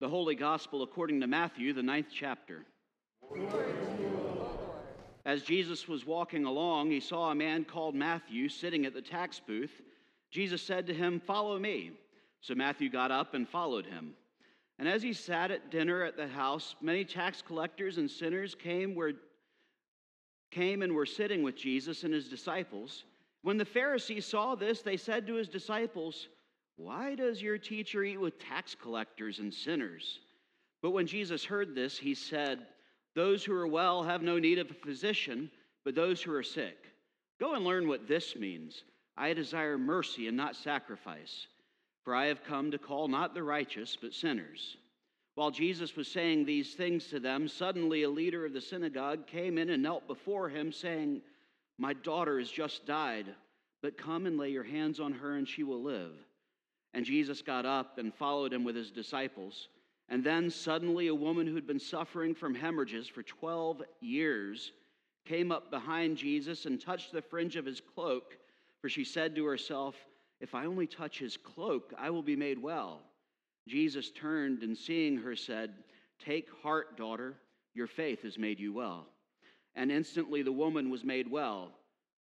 The Holy Gospel according to Matthew, the ninth chapter. As Jesus was walking along, he saw a man called Matthew sitting at the tax booth. Jesus said to him, Follow me. So Matthew got up and followed him. And as he sat at dinner at the house, many tax collectors and sinners came, where, came and were sitting with Jesus and his disciples. When the Pharisees saw this, they said to his disciples, Why does your teacher eat with tax collectors and sinners? But when Jesus heard this, he said, Those who are well have no need of a physician, but those who are sick. Go and learn what this means. I desire mercy and not sacrifice for I have come to call not the righteous, but sinners. While Jesus was saying these things to them, suddenly a leader of the synagogue came in and knelt before him, saying, My daughter has just died, but come and lay your hands on her, and she will live. And Jesus got up and followed him with his disciples. And then suddenly a woman who'd been suffering from hemorrhages for 12 years came up behind Jesus and touched the fringe of his cloak, for she said to herself, if I only touch his cloak, I will be made well. Jesus turned and seeing her said, Take heart, daughter, your faith has made you well. And instantly the woman was made well.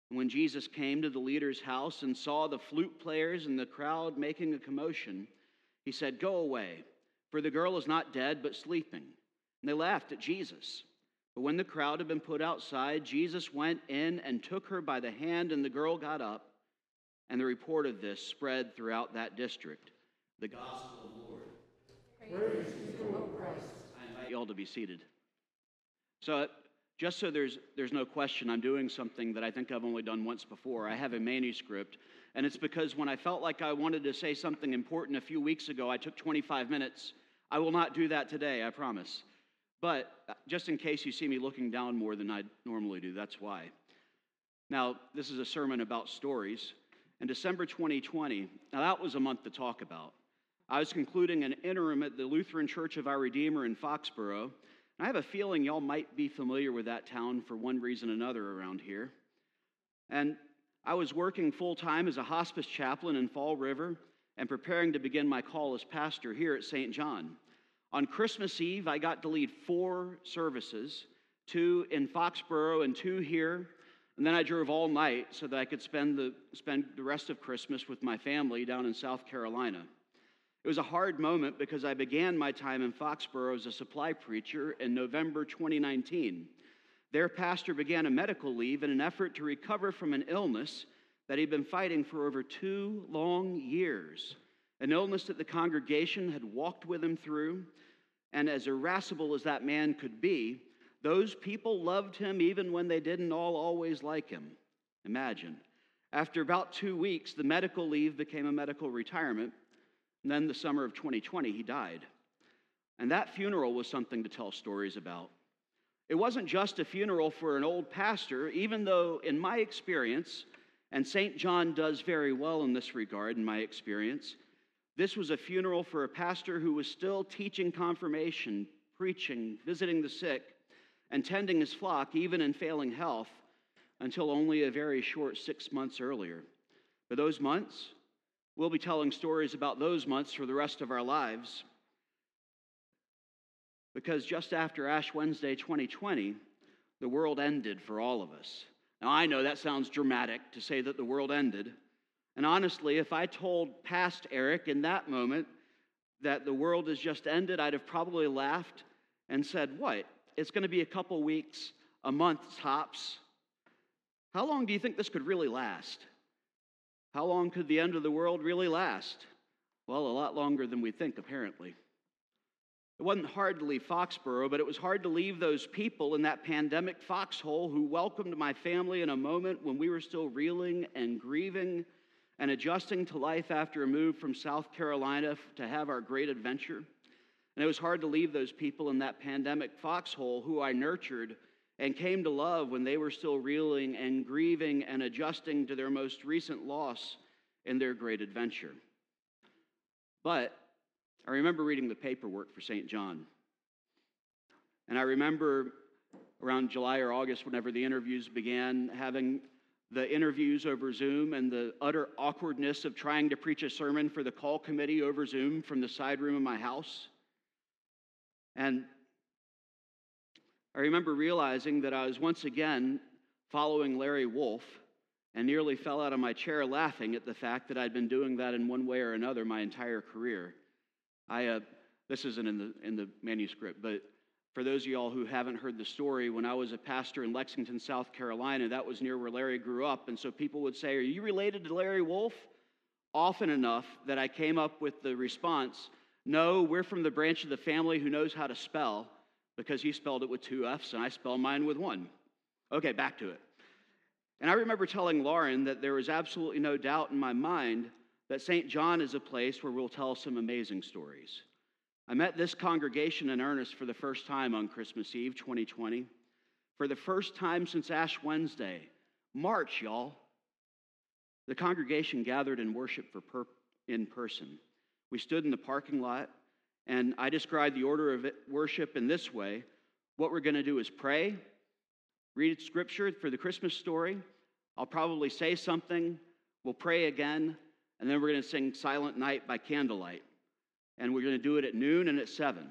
When Jesus came to the leader's house and saw the flute players and the crowd making a commotion, he said, Go away, for the girl is not dead, but sleeping. And they laughed at Jesus. But when the crowd had been put outside, Jesus went in and took her by the hand, and the girl got up and the report of this spread throughout that district. The gospel of the Lord. Praise to you, Christ. I invite you all to be seated. So, just so there's, there's no question, I'm doing something that I think I've only done once before. I have a manuscript, and it's because when I felt like I wanted to say something important a few weeks ago, I took 25 minutes. I will not do that today, I promise. But uh, just in case you see me looking down more than I normally do, that's why. Now, this is a sermon about stories, in December 2020, now that was a month to talk about. I was concluding an interim at the Lutheran Church of Our Redeemer in Foxborough. I have a feeling y'all might be familiar with that town for one reason or another around here. And I was working full time as a hospice chaplain in Fall River and preparing to begin my call as pastor here at St. John. On Christmas Eve, I got to lead four services two in Foxborough and two here and then I drove all night so that I could spend the, spend the rest of Christmas with my family down in South Carolina. It was a hard moment because I began my time in Foxborough as a supply preacher in November 2019. Their pastor began a medical leave in an effort to recover from an illness that he'd been fighting for over two long years, an illness that the congregation had walked with him through. And as irascible as that man could be, those people loved him even when they didn't all always like him. Imagine. After about two weeks, the medical leave became a medical retirement. And then the summer of 2020, he died. And that funeral was something to tell stories about. It wasn't just a funeral for an old pastor, even though, in my experience, and St. John does very well in this regard, in my experience, this was a funeral for a pastor who was still teaching confirmation, preaching, visiting the sick, and tending his flock even in failing health until only a very short six months earlier. But those months, we'll be telling stories about those months for the rest of our lives. Because just after Ash Wednesday 2020, the world ended for all of us. Now, I know that sounds dramatic to say that the world ended. And honestly, if I told past Eric in that moment that the world has just ended, I'd have probably laughed and said, What? it's going to be a couple weeks, a month tops. How long do you think this could really last? How long could the end of the world really last? Well, a lot longer than we think, apparently. It wasn't hard to leave Foxborough, but it was hard to leave those people in that pandemic foxhole who welcomed my family in a moment when we were still reeling and grieving and adjusting to life after a move from South Carolina to have our great adventure. And it was hard to leave those people in that pandemic foxhole who I nurtured and came to love when they were still reeling and grieving and adjusting to their most recent loss in their great adventure. But I remember reading the paperwork for St. John. And I remember around July or August, whenever the interviews began, having the interviews over Zoom and the utter awkwardness of trying to preach a sermon for the call committee over Zoom from the side room of my house. And I remember realizing that I was once again following Larry Wolff and nearly fell out of my chair laughing at the fact that I'd been doing that in one way or another my entire career. I, uh, this isn't in the, in the manuscript, but for those of y'all who haven't heard the story, when I was a pastor in Lexington, South Carolina, that was near where Larry grew up. And so people would say, Are you related to Larry Wolff? Often enough that I came up with the response, No, we're from the branch of the family who knows how to spell, because he spelled it with two F's and I spell mine with one. Okay, back to it. And I remember telling Lauren that there was absolutely no doubt in my mind that St. John is a place where we'll tell some amazing stories. I met this congregation in earnest for the first time on Christmas Eve 2020. For the first time since Ash Wednesday, March, y'all. The congregation gathered in worship for per- in person. We stood in the parking lot, and I described the order of worship in this way. What we're going to do is pray, read scripture for the Christmas story. I'll probably say something, we'll pray again, and then we're going to sing Silent Night by candlelight and we're going to do it at noon and at 7.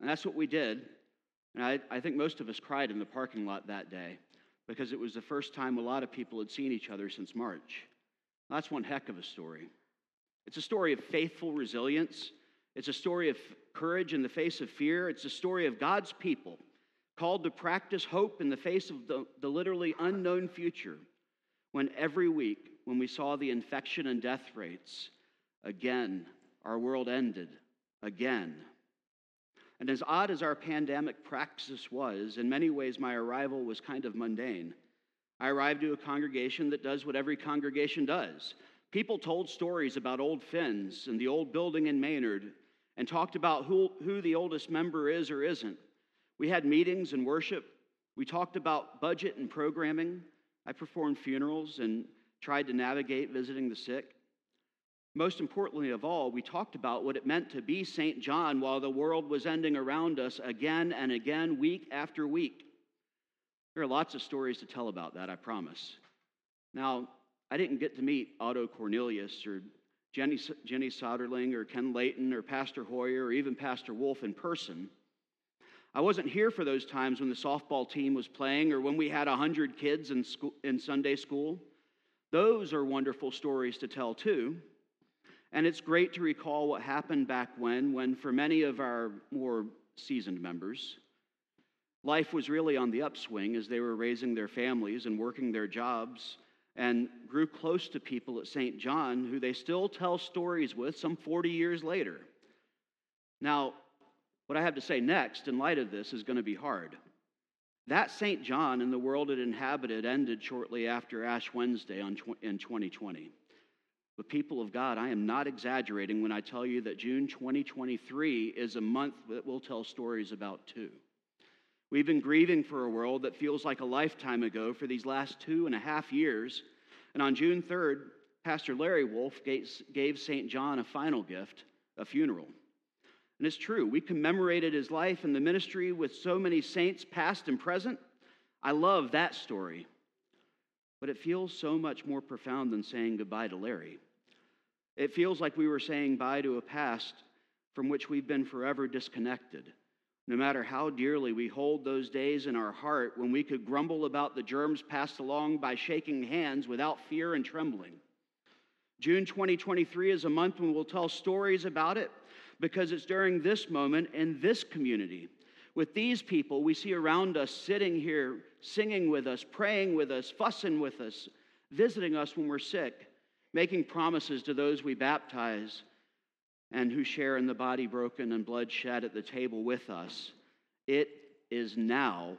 And that's what we did. And I, I think most of us cried in the parking lot that day because it was the first time a lot of people had seen each other since March. That's one heck of a story. It's a story of faithful resilience. It's a story of courage in the face of fear. It's a story of God's people called to practice hope in the face of the, the literally unknown future. When every week, when we saw the infection and death rates again our world ended again. And as odd as our pandemic practice was, in many ways my arrival was kind of mundane. I arrived to a congregation that does what every congregation does. People told stories about old Finns and the old building in Maynard and talked about who, who the oldest member is or isn't. We had meetings and worship. We talked about budget and programming. I performed funerals and tried to navigate visiting the sick. Most importantly of all, we talked about what it meant to be St. John while the world was ending around us again and again, week after week. There are lots of stories to tell about that, I promise. Now, I didn't get to meet Otto Cornelius or Jenny, Jenny Soderling or Ken Layton or Pastor Hoyer or even Pastor Wolff in person. I wasn't here for those times when the softball team was playing or when we had 100 kids in, school, in Sunday school. Those are wonderful stories to tell, too. And it's great to recall what happened back when, when for many of our more seasoned members, life was really on the upswing as they were raising their families and working their jobs and grew close to people at St. John who they still tell stories with some 40 years later. Now, what I have to say next, in light of this, is going to be hard. That St. John and the world it inhabited ended shortly after Ash Wednesday in 2020. But, people of God, I am not exaggerating when I tell you that June 2023 is a month that we'll tell stories about too. We've been grieving for a world that feels like a lifetime ago for these last two and a half years. And on June 3rd, Pastor Larry Wolff gave St. John a final gift, a funeral. And it's true, we commemorated his life and the ministry with so many saints, past and present. I love that story. But it feels so much more profound than saying goodbye to Larry. It feels like we were saying bye to a past from which we've been forever disconnected. No matter how dearly we hold those days in our heart when we could grumble about the germs passed along by shaking hands without fear and trembling. June 2023 is a month when we'll tell stories about it because it's during this moment in this community, with these people we see around us sitting here, singing with us, praying with us, fussing with us, visiting us when we're sick, making promises to those we baptize and who share in the body broken and blood shed at the table with us. It is now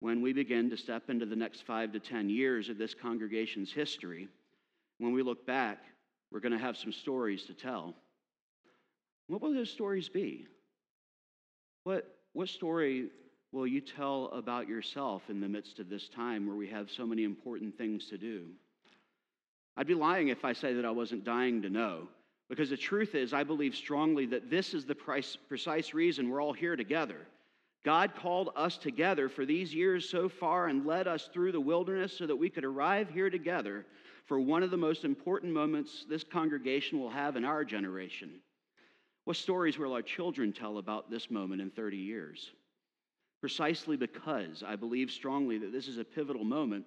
when we begin to step into the next five to 10 years of this congregation's history. When we look back, we're going to have some stories to tell. What will those stories be? What, what story will you tell about yourself in the midst of this time where we have so many important things to do? I'd be lying if I say that I wasn't dying to know. Because the truth is, I believe strongly that this is the precise reason we're all here together. God called us together for these years so far and led us through the wilderness so that we could arrive here together for one of the most important moments this congregation will have in our generation. What stories will our children tell about this moment in 30 years? Precisely because I believe strongly that this is a pivotal moment,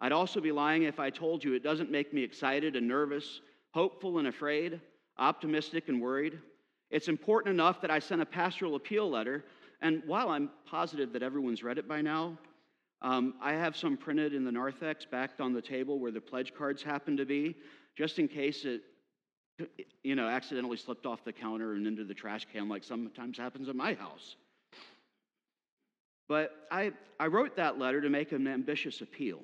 I'd also be lying if I told you it doesn't make me excited and nervous, hopeful and afraid, optimistic and worried. It's important enough that I sent a pastoral appeal letter, and while I'm positive that everyone's read it by now, um, I have some printed in the narthex backed on the table where the pledge cards happen to be, just in case it you know, accidentally slipped off the counter and into the trash can like sometimes happens at my house. But I, I wrote that letter to make an ambitious appeal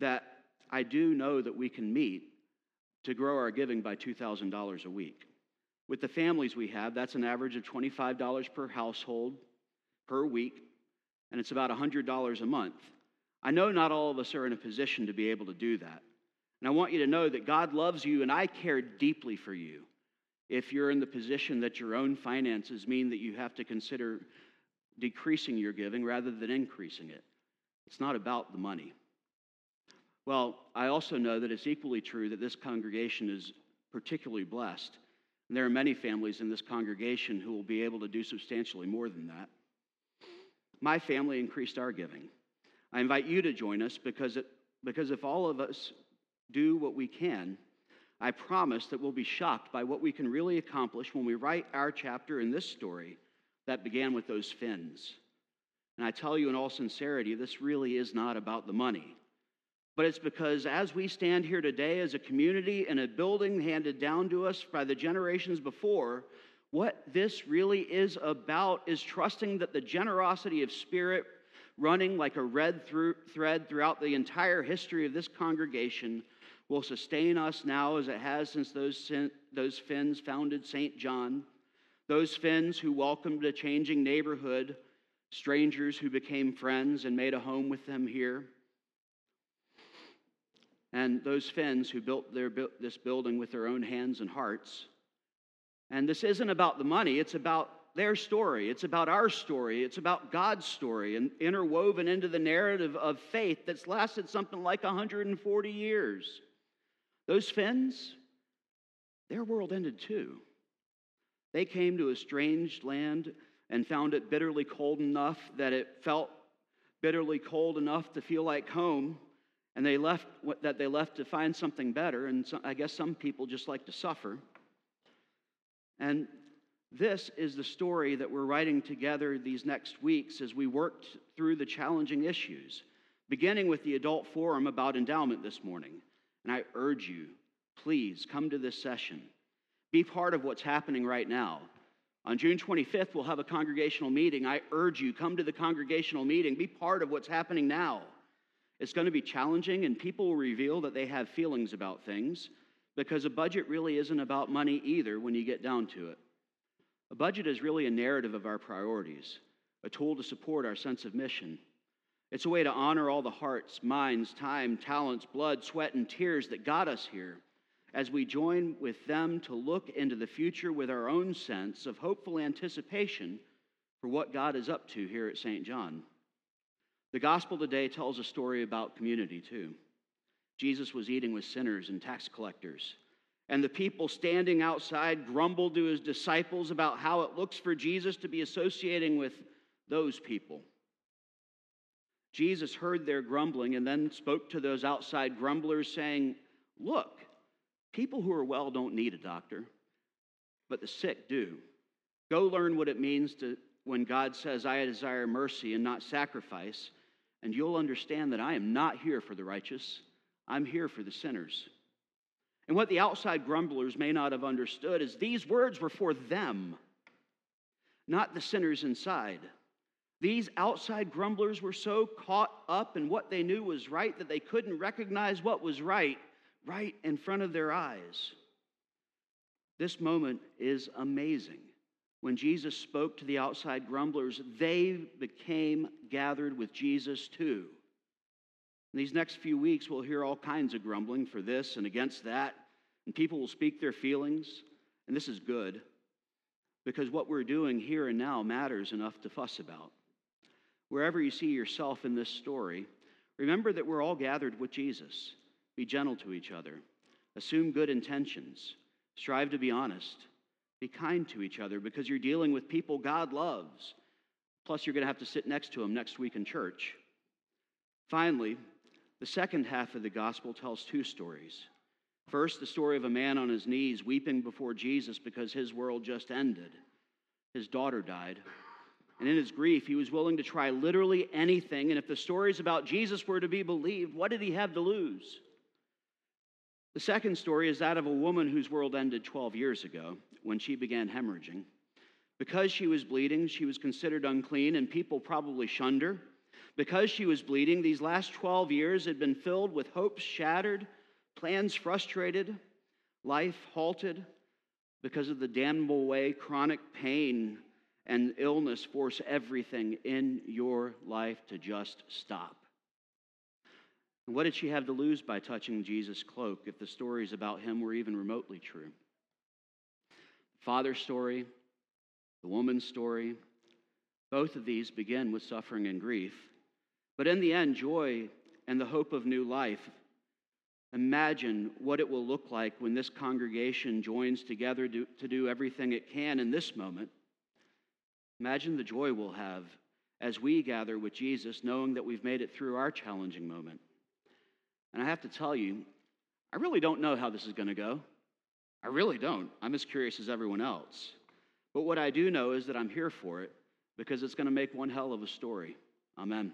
that I do know that we can meet to grow our giving by $2,000 a week. With the families we have, that's an average of $25 per household per week, and it's about $100 a month. I know not all of us are in a position to be able to do that. And I want you to know that God loves you and I care deeply for you. If you're in the position that your own finances mean that you have to consider decreasing your giving rather than increasing it, it's not about the money. Well, I also know that it's equally true that this congregation is particularly blessed. And there are many families in this congregation who will be able to do substantially more than that. My family increased our giving. I invite you to join us because, it, because if all of us do what we can, I promise that we'll be shocked by what we can really accomplish when we write our chapter in this story that began with those Finns. And I tell you in all sincerity, this really is not about the money. But it's because as we stand here today as a community in a building handed down to us by the generations before, what this really is about is trusting that the generosity of spirit running like a red thread throughout the entire history of this congregation will sustain us now as it has since those, those Finns founded St. John, those Finns who welcomed a changing neighborhood, strangers who became friends and made a home with them here, and those Finns who built their, this building with their own hands and hearts. And this isn't about the money, it's about their story. It's about our story. It's about God's story and interwoven into the narrative of faith that's lasted something like 140 years. Those Finns, their world ended too. They came to a strange land and found it bitterly cold enough that it felt bitterly cold enough to feel like home. And they left that they left to find something better. And so, I guess some people just like to suffer. And this is the story that we're writing together these next weeks as we work through the challenging issues, beginning with the adult forum about endowment this morning. And I urge you, please come to this session. Be part of what's happening right now. On June 25th, we'll have a congregational meeting. I urge you, come to the congregational meeting. Be part of what's happening now. It's going to be challenging, and people will reveal that they have feelings about things because a budget really isn't about money either when you get down to it. A budget is really a narrative of our priorities, a tool to support our sense of mission. It's a way to honor all the hearts, minds, time, talents, blood, sweat, and tears that got us here as we join with them to look into the future with our own sense of hopeful anticipation for what God is up to here at St. John. The gospel today tells a story about community, too. Jesus was eating with sinners and tax collectors. And the people standing outside grumbled to his disciples about how it looks for Jesus to be associating with those people. Jesus heard their grumbling and then spoke to those outside grumblers, saying, Look, people who are well don't need a doctor, but the sick do. Go learn what it means to when God says, I desire mercy and not sacrifice, and you'll understand that I am not here for the righteous, I'm here for the sinners. And what the outside grumblers may not have understood is these words were for them, not the sinners inside. These outside grumblers were so caught up in what they knew was right that they couldn't recognize what was right right in front of their eyes. This moment is amazing. When Jesus spoke to the outside grumblers, they became gathered with Jesus too. In these next few weeks, we'll hear all kinds of grumbling for this and against that, and people will speak their feelings, and this is good because what we're doing here and now matters enough to fuss about. Wherever you see yourself in this story, remember that we're all gathered with Jesus. Be gentle to each other, assume good intentions, strive to be honest, Be kind to each other because you're dealing with people God loves. Plus, you're going to have to sit next to them next week in church. Finally, the second half of the gospel tells two stories. First, the story of a man on his knees weeping before Jesus because his world just ended. His daughter died. And in his grief, he was willing to try literally anything. And if the stories about Jesus were to be believed, what did he have to lose? The second story is that of a woman whose world ended 12 years ago when she began hemorrhaging. Because she was bleeding, she was considered unclean, and people probably shunned her. Because she was bleeding, these last 12 years had been filled with hopes shattered, plans frustrated, life halted because of the damnable way chronic pain and illness force everything in your life to just stop. What did she have to lose by touching Jesus' cloak if the stories about him were even remotely true? The father's story, the woman's story, both of these begin with suffering and grief. But in the end, joy and the hope of new life. Imagine what it will look like when this congregation joins together to, to do everything it can in this moment. Imagine the joy we'll have as we gather with Jesus, knowing that we've made it through our challenging moment. And I have to tell you, I really don't know how this is going to go. I really don't. I'm as curious as everyone else. But what I do know is that I'm here for it because it's going to make one hell of a story. Amen.